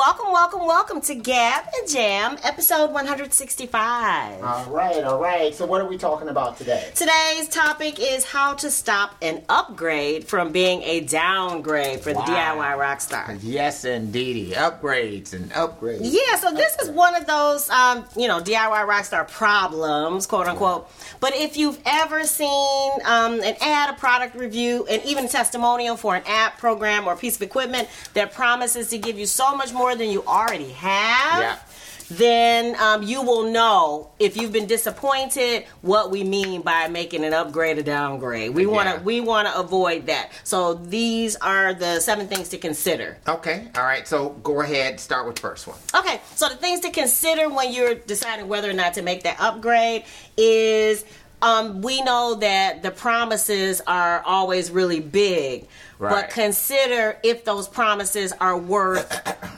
welcome welcome, welcome to Gab and Jam, episode 165. All right, all right. So, what are we talking about today? Today's topic is how to stop an upgrade from being a downgrade for the Wow. DIY rockstar. Yes, indeedy. Upgrades and upgrades. Yeah, so this is one of those, um, you know, DIY rockstar problems, quote unquote. But if you've ever seen um, an ad, a product review, and even a testimonial for an app, program, or piece of equipment that promises to give you so much more than you already have. Yeah. Then um, you will know if you've been disappointed what we mean by making an upgrade or downgrade. We want to Yeah. we want to avoid that. So these are the seven things to consider. Okay, all right. So, go ahead. Start with first one. Okay, so the things to consider when you're deciding whether or not to make that upgrade is um, we know that the promises are always really big, Right. but consider if those promises are worth,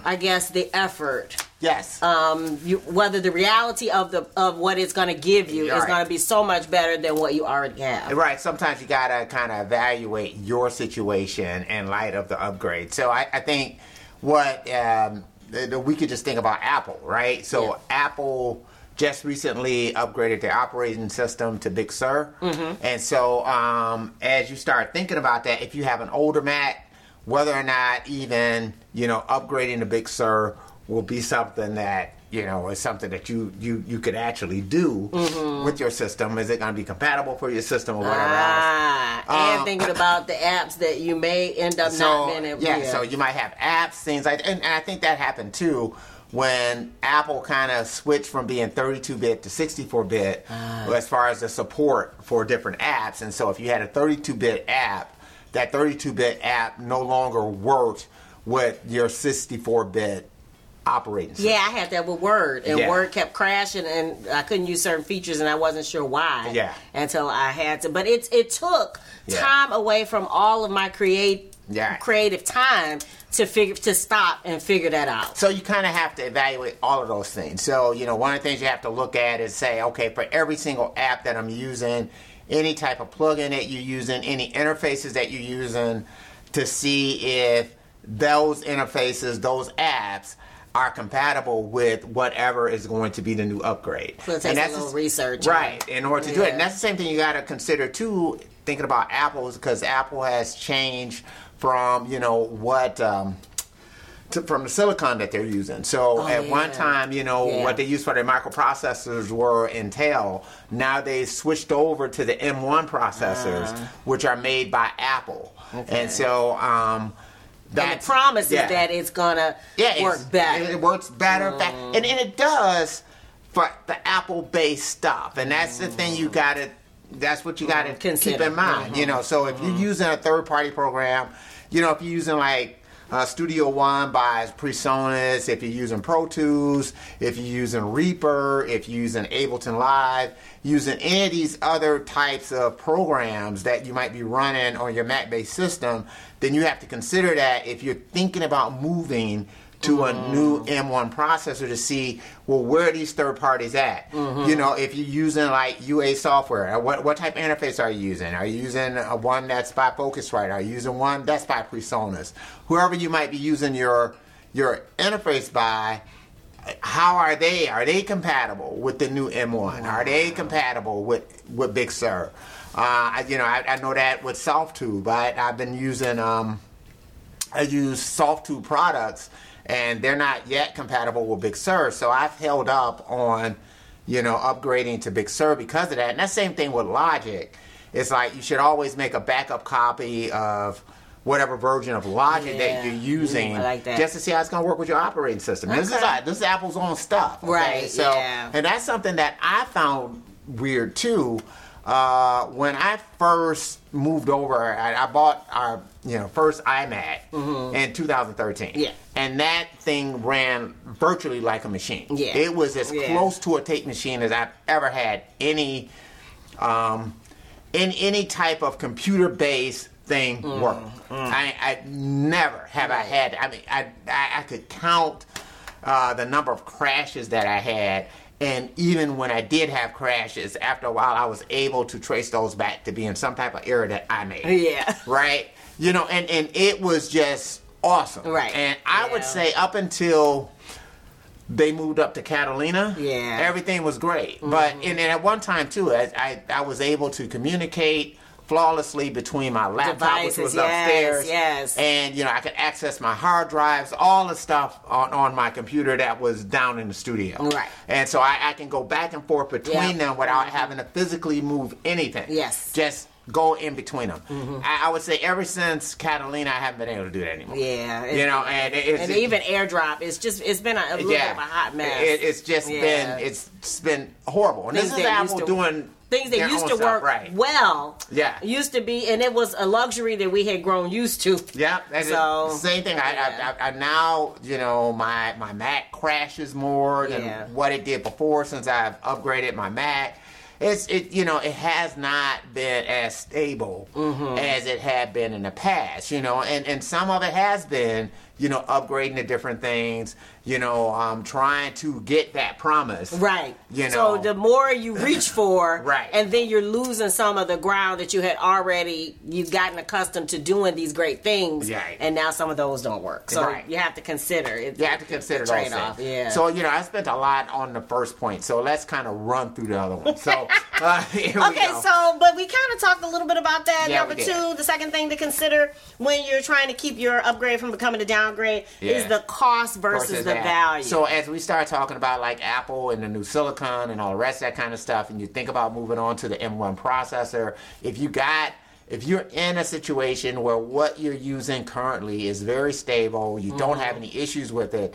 I guess, the effort. Yes. Um, you, whether the reality of the of what it's going to give you is Right. going to be so much better than what you already have. Right. Sometimes you gotta kind of evaluate your situation in light of the upgrade. So I, I think what um, the, the- we could just think about Apple, right? So Yeah. Apple just recently upgraded their operating system to Big Sur, and so um, as you start thinking about that, if you have an older Mac, whether or not even you know upgrading to Big Sur will be something that you know is something that you you you could actually do with your system. Is it going to be compatible for your system or whatever else? Ah, and Um, thinking about the apps that you may end up not being able yeah, so you might have apps, things like, and, and I think that happened too when Apple kind of switched from being 32-bit to 64-bit Ah. as far as the support for different apps. And so if you had a 32-bit app, that 32-bit app no longer worked with your 64-bit operating system. Yeah, I had that with Word, and Yeah. Word kept crashing, and I couldn't use certain features, and I wasn't sure why. Yeah. until I had to. But it it took Yeah. time away from all of my create Yeah. creative time to figure to stop and figure that out. So you kind of have to evaluate all of those things. So, you know, one of the things you have to look at is say, okay, for every single app that I'm using, any type of plugin that you're using, any interfaces that you're using, to see if those interfaces, those apps, are compatible with whatever is going to be the new upgrade. So it takes And a that's little the- research. right? In order to do it, and that's the same thing you got to consider too. Thinking about Apple's because Apple has changed from you know what. Um, to, from the silicon that they're using. So Oh, at one time, you know, Yeah. what they used for their microprocessors were Intel. Now they switched over to the M1 processors, Uh-huh. which are made by Apple. And so um, And that's the promise yeah. is that it's gonna yeah, work it's- better. It, works better, fa- and, and it does for the Apple-based stuff. And that's the thing you got to. That's what you got to keep in mind. You know, so if you're using a third-party program, you know, if you're using like. Uh, Studio One by PreSonus. If you're using Pro Tools, if you're using Reaper, if you're using Ableton Live, using any of these other types of programs that you might be running on your Mac-based system, then you have to consider that if you're thinking about moving to a new M1 processor to see well where are these third parties at. You know, if you're using like UA software, uh, what what type of interface are you using? Are you using a one that's by Focusrite? Are you using one that's by PreSonus? Whoever you might be using your your interface by. How are they? Are they compatible with the new M1? Are they compatible with with Big Sur? Uh, I- you know, I, I know that with Softube. I, I've been using um, I use Softube products, and they're not yet compatible with Big Sur. So I've held up on, you know, upgrading to Big Sur because of that. And that's the same thing with Logic. It's like you should always make a backup copy of whatever version of Logic that you're using, Mm, like that. just to see how it's going to work with your operating system. This is like, this is Apple's own stuff, okay? Right, So, yeah. and that's something that I found weird too. Uh, when I first moved over, I, I bought our you know first iMac in 2013. Mm-hmm. Yeah. and that thing ran virtually like a machine. Yeah. it was as Yeah. close to a tape machine as I've ever had any um, in any type of computer based thing Mm, work. I, I never have I had. I mean, I I, I could count uh, the number of crashes that I had. And even when I did have crashes, after a while, I was able to trace those back to being some type of error that I made. Yeah. Right? You know, and, and it was just awesome. Right. And I would say up until they moved up to Catalina. Yeah. everything was great. Mm-hmm. But and, and at one time too, I, I I was able to communicate flawlessly between my laptop, which was yes, upstairs, yes. and you know I could access my hard drives, all the stuff on, on my computer that was down in the studio. Right. And so I, I can go back and forth between Yeah. them without having to physically move anything. Yes. Mm-hmm. Just go in between them. I, I would say ever since Catalina, I haven't been able to do that anymore. Yeah, You know, and it's and even AirDrop, it's just it's been a, a little bit of a hot mess. It, it's just Yeah. been it's been horrible. And Things this is Apple to- doing things that their used to work right. well. Yeah. used to be, and it was a luxury that we had grown used to. Yeah, that's So, it. same thing. yeah. I, I, I, I now, you know, my my Mac crashes more than Yeah. what it did before since I've upgraded my Mac. It's it, you know, it has not been as stable Mm-hmm. as it had been in the past. You know, and and some of it has been, you know, upgrading to different things. You know, um, trying to get that promise. Right. You know. so the more you reach for, Right. and then you're losing some of the ground that you had already. You've gotten accustomed to doing these great things, Right. and now some of those don't work. So Right. you have to consider it. You have to consider the trade-off. Yeah. So you know, I spent a lot on the first point. So let's kind of run through the other one. So uh, Okay, so but we kind of talked a little bit about that. Yeah, Number two, the second thing to consider when you're trying to keep your upgrade from becoming a downgrade is the cost versus, versus the that. value. So as we start talking about like Apple and the new silicon and all the rest of that kind of stuff, and you think about moving on to the M1 processor, if you got if you're in a situation where what you're using currently is very stable, you don't have Mm-hmm. any issues with it,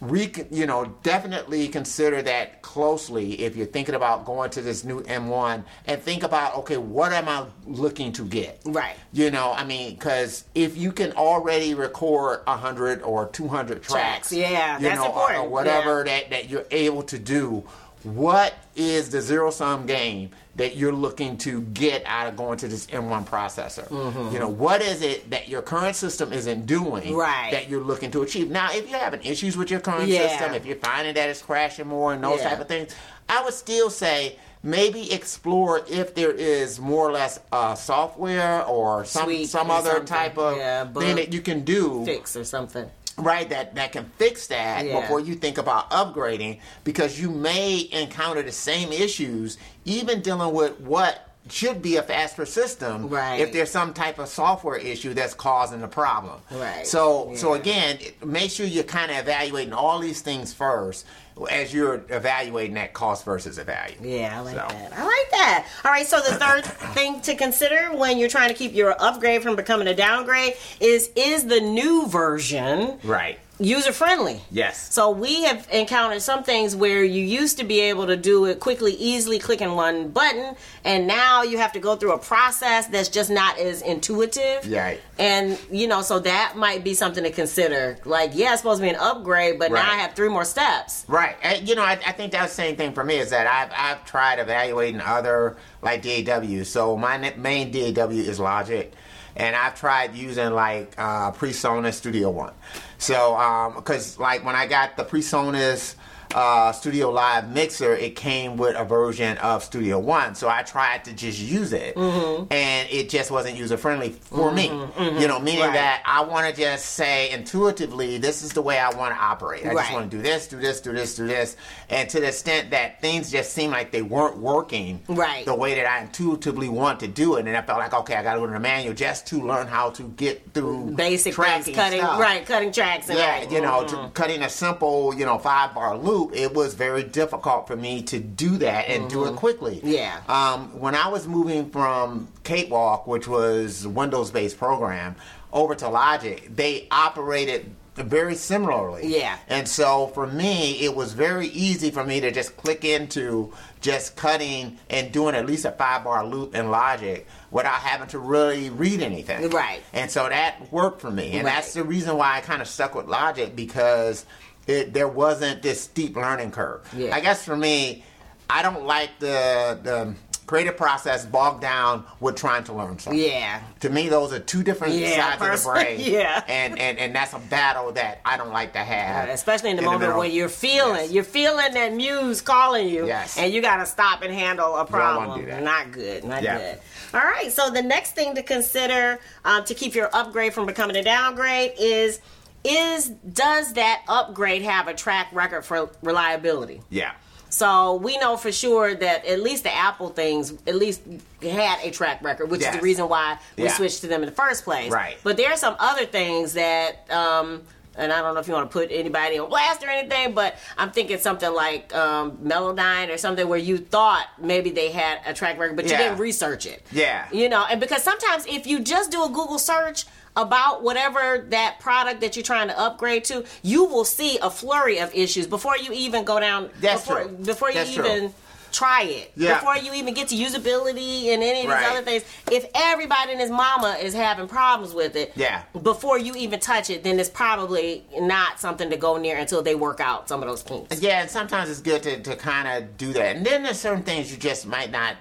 re, you know, definitely consider that closely if you're thinking about going to this new M1 and think about, okay, what am I looking to get? Right. You know, I mean, because if you can already record 100 or 200 tracks, Tracks, yeah, you that's know, or- important, or whatever yeah. that, that you're able to do, what is the zero sum game that you're looking to get out of going to this M1 processor? You know, what is it that your current system isn't doing Mm-hmm. Right. that you're looking to achieve? Now, if you're having issues with your current Yeah. system, if you're finding that it's crashing more and those Yeah. type of things, I would still say maybe explore if there is more or less uh, software or some some or other type of Yeah, thing that you can do fix or something. Right that that can fix that Yeah. before you think about upgrading because you may encounter the same issues even dealing with what should be a faster system Right. if there's some type of software issue that's causing the problem Right. so so again make sure you're kind of evaluating all these things first as you're evaluating that cost versus the value Yeah, I like So. that. I like that. All right, so the third thing to consider when you're trying to keep your upgrade from becoming a downgrade is is the new version right user friendly? Yes. So we have encountered some things where you used to be able to do it quickly, easily clicking one button, and now you have to go through a process that's just not as intuitive. Right. And you know, so that might be something to consider. Like, yeah, it's supposed to be an upgrade, but now I have three more steps. Right. And, you know, I, I think that's the same thing for me is that I've, I've tried evaluating other like DAW. So my main DAW is Logic. And I've tried using like uh, PreSonus Studio One. So, because like when I got the PreSonus uh, Studio Live mixer, it came with a version of Studio One. So I tried to just use it. Mm-hmm. And it just wasn't user friendly for me. You know, meaning Right. that I want to just say intuitively, this is the way I want to operate. I just want to do this, do this, do this, do this. And to the extent that things just seemed like they weren't working Right. the way that I intuitively want to do it. And I felt like, okay, I got to go to the manual just to learn how to get through Basic things, cutting stuff. right, cutting tracks and Yeah, right. you know, Mhm. to cutting a simple, you know, five bar loop, it was very difficult for me to do that and do it quickly. Mm-hmm. Yeah. Um, when I was moving from Cakewalk, which was Windows based program, over to Logic, they operated very similarly. Yeah. And so for me, it was very easy for me to just click into just cutting and doing at least a five bar loop in Logic without having to really read anything. Right. And so that worked for me. And Right. that's the reason why I kind of stuck with Logic because it, there wasn't this steep learning curve. Yeah. I guess for me, I don't like the, the creative process bogged down with trying to learn something. Yeah. To me, those are two different Yeah, sides of the brain. yeah. And, and and that's a battle that I don't like to have. Especially in the moment middle. when you're feeling, Yes. you're feeling that muse calling you, Yes. and you got to stop and handle a problem. do that. Not good, not Yeah. good. All right, so the next thing to consider um, to keep your upgrade from becoming a downgrade is is does that upgrade have a track record for reliability? Yeah. So we know for sure that at least the Apple things at least had a track record, which is the reason why we Yeah. switched to them in the first place. Right. But there are some other things that, um, and I don't know if you want to put anybody on blast or anything, but I'm thinking something like um, Melodyne or something where you thought maybe they had a track record, but you didn't research it. Yeah. You know, and because sometimes if you just do a Google search about whatever that product that you're trying to upgrade to, you will see a flurry of issues before you even go down. That's before, true. Before you That's true. even try it. Yeah. Before you even get to usability and any of these Right. other things. If everybody and his mama is having problems with it, Yeah. before you even touch it, then it's probably not something to go near until they work out some of those kinks. Yeah, and sometimes it's good to, to kind of do that. And then there's certain things you just might not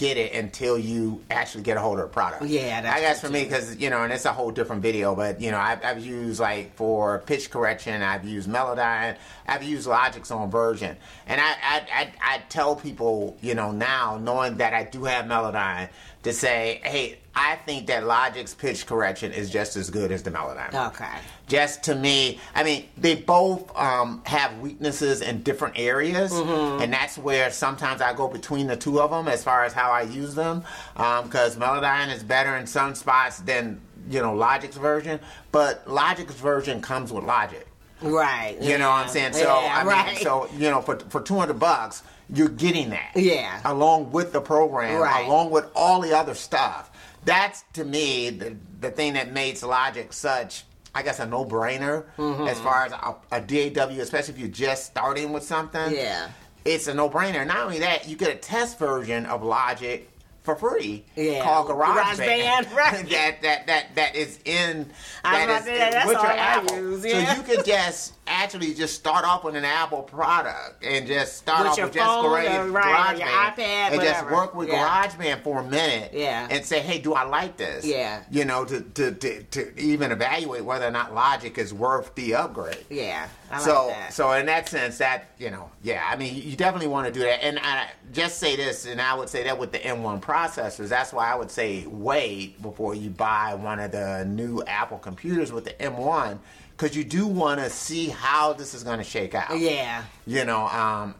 get it until you actually get a hold of the product. Yeah, that's I guess for me, because, you know, and it's a whole different video, but, you know, I've, I've used, like, for pitch correction, I've used Melodyne, I've used Logic's own version. And I, I, I, I tell people, you know, now, knowing that I do have Melodyne, to say, hey, I think that Logic's pitch correction is just as good as the Melodyne. Okay. just to me i mean they both um, have weaknesses in different areas Mm-hmm. and that's where sometimes i go between the two of them as far as how i use them because melodyne is better in some spots than you know logic's version but logic's version comes with logic Right. you know what i'm saying so yeah, i mean right. so you know for, for 200 bucks you're getting that Yeah. along with the program Right. along with all the other stuff that's to me the, the thing that makes logic such i guess a no-brainer Mm-hmm. as far as a, a daw especially if you're just starting with something Yeah. it's a no-brainer not only that you get a test version of logic for free Yeah. called GarageBand. GarageBand, right. that that that that is in I was that about to say, that's with all your I Apple. use, So you could just actually just start off with an Apple product and just start With off with just Garage, right, GarageBand and just work with Yeah. GarageBand for a minute Yeah. and say, hey, do I like this? Yeah. You know, to, to, to, to even evaluate whether or not Logic is worth the upgrade. Yeah. I like so, that. so in that sense, that you know, yeah, I mean, you definitely want to do that. And I just say this, and I would say that with the M1 processors, that's why I would say wait before you buy one of the new Apple computers with the M1, because you do want to see how this is going to shake out. yeah. You know, um,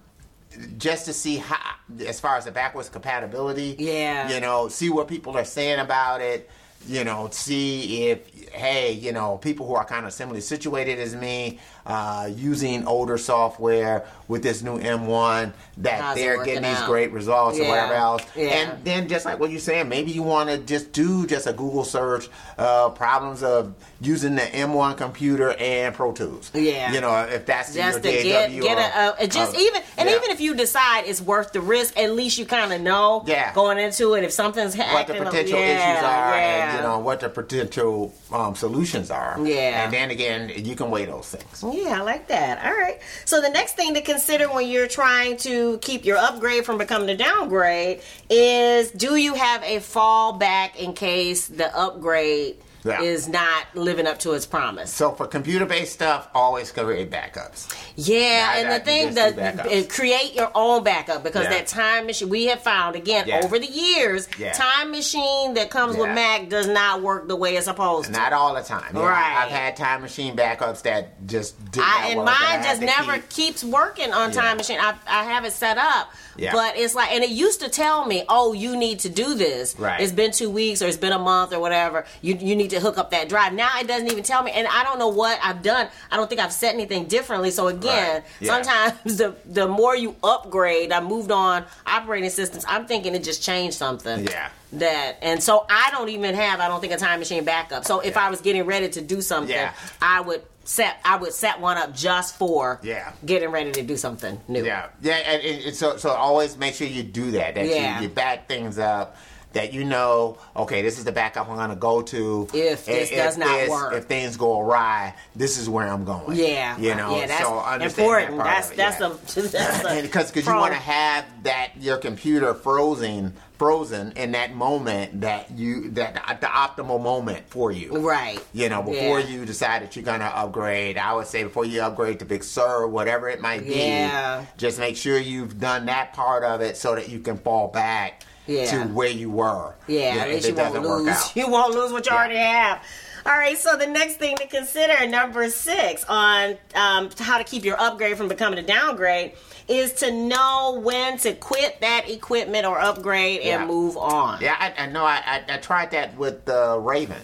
just to see how, as far as the backwards compatibility. Yeah. You know, see what people are saying about it. You know, see if hey, you know, people who are kind of similarly situated as me, uh, using older software with this new M1, that How's they're getting these out? great results or whatever else. Yeah. And then just like what you're saying, maybe you want to just do just a Google search, uh, problems of using the M1 computer and Pro Tools. Yeah. You know, if that's just to your get DAW get or- a, a just uh, even and yeah. even if you decide it's worth the risk, at least you kind of know Yeah. going into it if something's happening. what the up- potential yeah, issues are yeah. and you know what the potential um, Um, solutions are. Yeah. And then again, you can weigh those things. Yeah, I like that. All right. So the next thing to consider when you're trying to keep your upgrade from becoming a downgrade is do you have a fallback in case the upgrade Yeah. is not living up to its promise? So for computer-based stuff, always create backups. Yeah, and the thing that create your own backup because Yeah. that time machine we have found again Yeah. over the years, time machine that comes with Mac does not work the way it's supposed to. Not all the time. Right. I've had time machine backups that just did I, and work, and I mine just never keep- keeps working on time machine. I, I have it set up, but it's like, and it used to tell me, "Oh, you need to do this. Right. It's been two weeks or it's been a month or whatever. You you need to hook up that drive." Now it doesn't even tell me, and I don't know what I've done. I don't think I've set anything differently. So again, Right. Yeah. sometimes the the more you upgrade, I moved on operating systems. I'm thinking it just changed something. Yeah. That and so I don't even have I don't think a time machine backup. So if Yeah. I was getting ready to do something, Yeah. I would set I would set one up just for Yeah. getting ready to do something new. Yeah, yeah, and, and, and so so always make sure you do that. That Yeah. you, you back things up. That you know, okay, this is the backup I'm going to go to. If this does not this- work. if things go awry, this is where I'm going. Yeah, you know, yeah, that's so important. That that's that's yeah. the that's the because because you want to have that your computer frozen frozen in that moment that you that the optimal moment for you right. you know before Yeah. you decide that you're gonna upgrade i would say before you upgrade to big sur whatever it might be Yeah. just make sure you've done that part of it so that you can fall back Yeah. to where you were Yeah, at if it you won't doesn't work lose. out You won't lose what you Yeah. already have. All right, so the next thing to consider, number six, on um, how to keep your upgrade from becoming a downgrade, is to know when to quit that equipment or upgrade Yeah. and move on. Yeah, I, I know. I, I, I tried that with the Raven.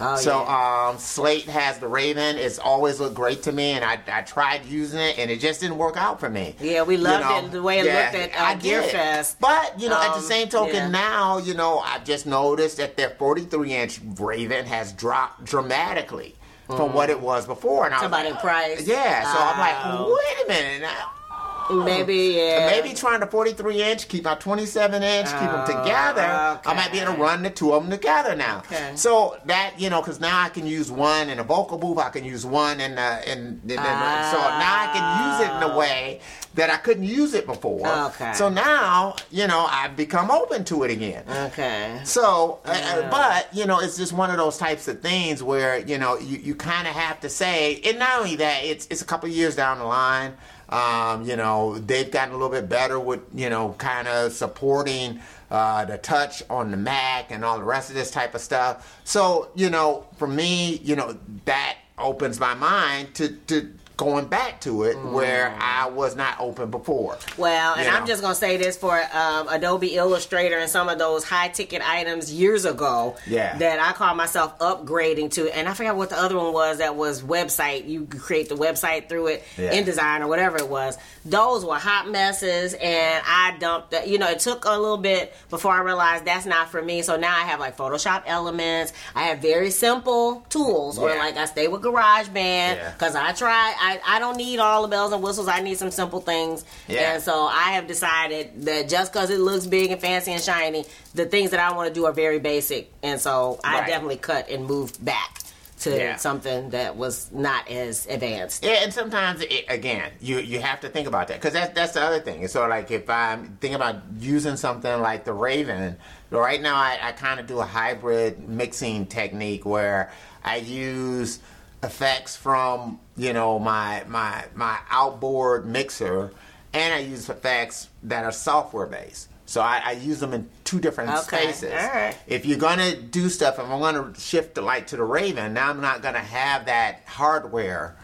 Oh, so yeah. um, Slate has the Raven. It's always looked great to me, and I, I tried using it, and it just didn't work out for me. Yeah, we loved You know? it, the way it looked at, uh, I Gear did. Fest. But you know, at the Um, same token, yeah. now you know, I've just noticed that their 43 inch Raven has dropped dramatically from what it was before, and I was Somebody like, price. Yeah, so I'm Oh. like, wait a minute now. Maybe, yeah. Maybe trying the 43 inch, keep my 27 inch, keep them Oh, together. I might be able to run the two of them together now. Okay. So that you know, because now I can use one in a vocal booth, I can use one in the in. in the- so now I can use it in a way that I couldn't use it before. Okay. So now you know I've become open to it again. Okay. So, uh, uh, but you know, it's just one of those types of things where you know you, you kind of have to say, and not only that, it's it's a couple years down the line. Um, you know, they've gotten a little bit better with you know kind of supporting uh, the touch on the Mac and all the rest of this type of stuff. So, you know, for me, you know, that opens my mind to to going back to it where I was not open before. Well, and You I'm just gonna say this for um, Adobe Illustrator and some of those high ticket items years ago. Yeah. That I called myself upgrading to, and I forgot what the other one was. That was website. You could create the website through it, Yeah. InDesign or whatever it was. Those were hot messes, and I dumped. that. You know, it took a little bit before I realized that's not for me. So now I have like Photoshop elements. I have very simple tools, or Yeah. like I stay with GarageBand because I try. I, I don't need all the bells and whistles. I need some simple things. Yeah. And so I have decided that just because it looks big and fancy and shiny, the things that I want to do are very basic. And so I Right. definitely cut and moved back to Yeah. something that was not as advanced. Yeah, and sometimes it, again, you you have to think about that because that's that's the other thing. So like if I'm thinking about using something like the Raven. Right now, I, I kind of do a hybrid mixing technique where I use effects from you know my my my outboard mixer, and I use effects that are software based. So I, I use them in two different Okay, spaces. right. If you're gonna do stuff, if I'm gonna shift the light to the Raven, now I'm not gonna have that hardware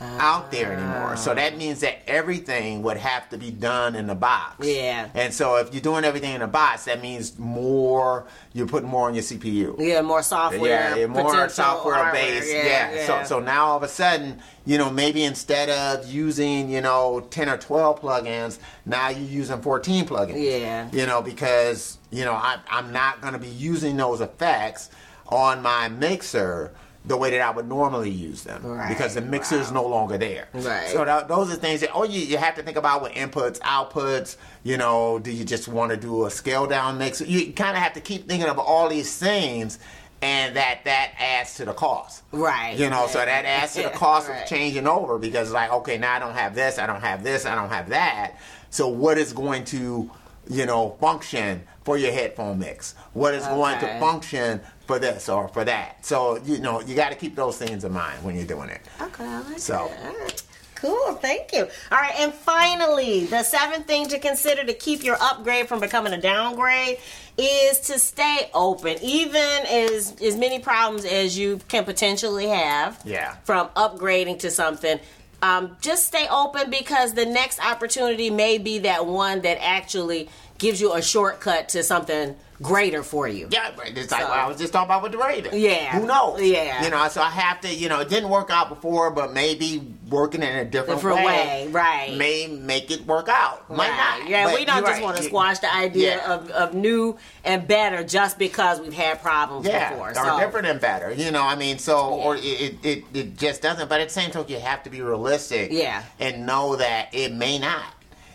out there anymore. So that ah. means that everything would have to be done in the box. Yeah. And so if you're doing everything in the box, that means more. You're putting more on your CPU. Yeah, more software. Yeah, more software based. Yeah, Yeah, yeah. So so now all of a sudden, you know, maybe instead of using, you know, 10 or 12 plugins, now you're using 14 plugins. Yeah. You know, because, you know, I, I'm not going to be using those effects on my mixer the way that I would normally use them Right, because the mixer is no longer there. Right. So that, those are things that, oh, you, you have to think about with inputs, outputs. You know, do you just want to do a scale down mix? You kind of have to keep thinking of all these things, and that that adds to the cost. Right. You know, so that adds to the cost Right. of changing over because, like, okay, now I don't have this, I don't have this, I don't have that. So what is going to, you know, function for your headphone mix? What is going to function for this or for that? So you know, you got to keep those things in mind when you're doing it. Okay, I like So- that. Cool, thank you. All right, and finally, the seventh thing to consider to keep your upgrade from becoming a downgrade is to stay open, even as as many problems as you can potentially have. Yeah. From upgrading to something. Um, just stay open because the next opportunity may be that one that actually gives you a shortcut to something greater for you. Yeah. It's like So- what I was just talking about with the Raiders. Yeah. Who knows? Yeah. You know, so I have to, you know, it didn't work out before, but maybe working in a different, Different way, right. May make it work out. Might Right. not. Yeah, we don't just right. want to squash the idea Yeah. of, of new and better just because we've had problems yeah, before. or So, different and better. You know, I mean, so or it, it, it, it just doesn't. But at the same token, you have to be realistic. Yeah. and know that it may not.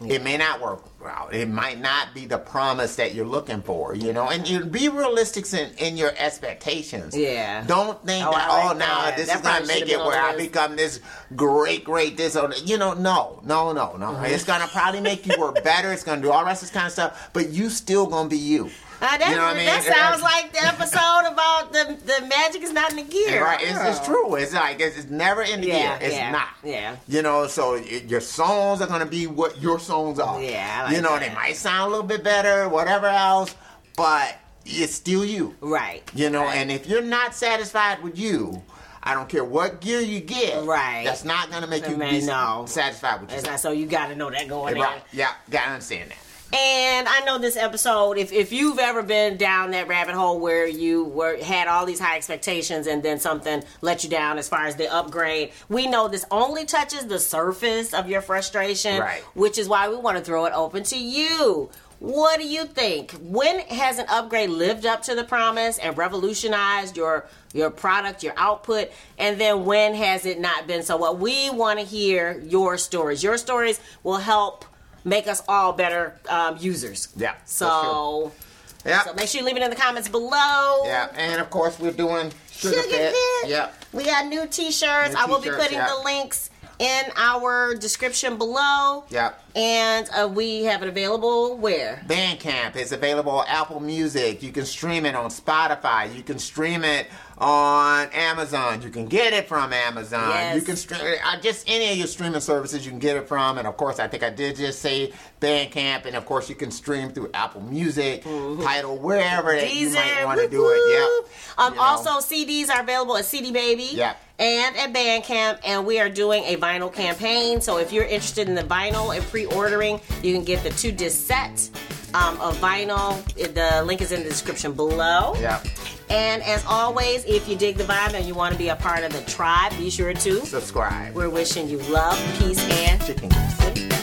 It may not work out. It might not be the promise that you're looking for. You know, and you be realistic in, in your expectations. Yeah. Don't think Oh, that like oh now this That is gonna make it where I become this great great this or you know no no no no. Mm-hmm. It's gonna probably make you work better. It's gonna do all the rest of this kind of stuff. But you still gonna be you. Uh, that, You know what I mean? that sounds like the episode about the the magic is not in the gear. Right, it's, it's true. It's like it's, it's never in the Yeah, gear. It's yeah, not. yeah. You know, so it, your songs are gonna be what your songs are. Yeah, I like you know, that. they might sound a little bit better, whatever else, but it's still you. Right. You know, right. and if you're not satisfied with you, I don't care what gear you get. Right. That's not gonna make you Man, be no. satisfied with It's yourself. not- so you got to know that going in. Right. Yeah, gotta understand that. And I know this episode, if, if you've ever been down that rabbit hole where you were had all these high expectations and then something let you down as far as the upgrade, we know this only touches the surface of your frustration, Right. which is why we want to throw it open to you. What do you think? When has an upgrade lived up to the promise and revolutionized your your product, your output, and then when has it not been so? What we want to hear your stories. Your stories will help make us all better um, users. Yeah, So, Yeah. so make sure you leave it in the comments below. yeah, and of course we're doing sugar, Sugar Fit. Fit. Yeah. We got new t-shirts. New I will be putting yeah. the links in our description below. Yeah. And uh, we have it available where? Bandcamp is available on Apple Music. You can stream it on Spotify. You can stream it on Amazon. You can get it from Amazon. Yes. You can stream just any of your streaming services. You can get it from, and of course, I think I did just say Bandcamp, and of course, you can stream through Apple Music, Tidal, wherever that you might want to do it. Yep. Um, You know. Also, CDs are available at CD Baby. Yeah. And at Bandcamp, and we are doing a vinyl campaign. So if you're interested in the vinyl and pre-ordering, you can get the two disc set um, of vinyl. The link is in the description below. Yeah. And as always, if you dig the vibe and you want to be a part of the tribe, be sure to. Subscribe. We're wishing you love, peace, and Chicken.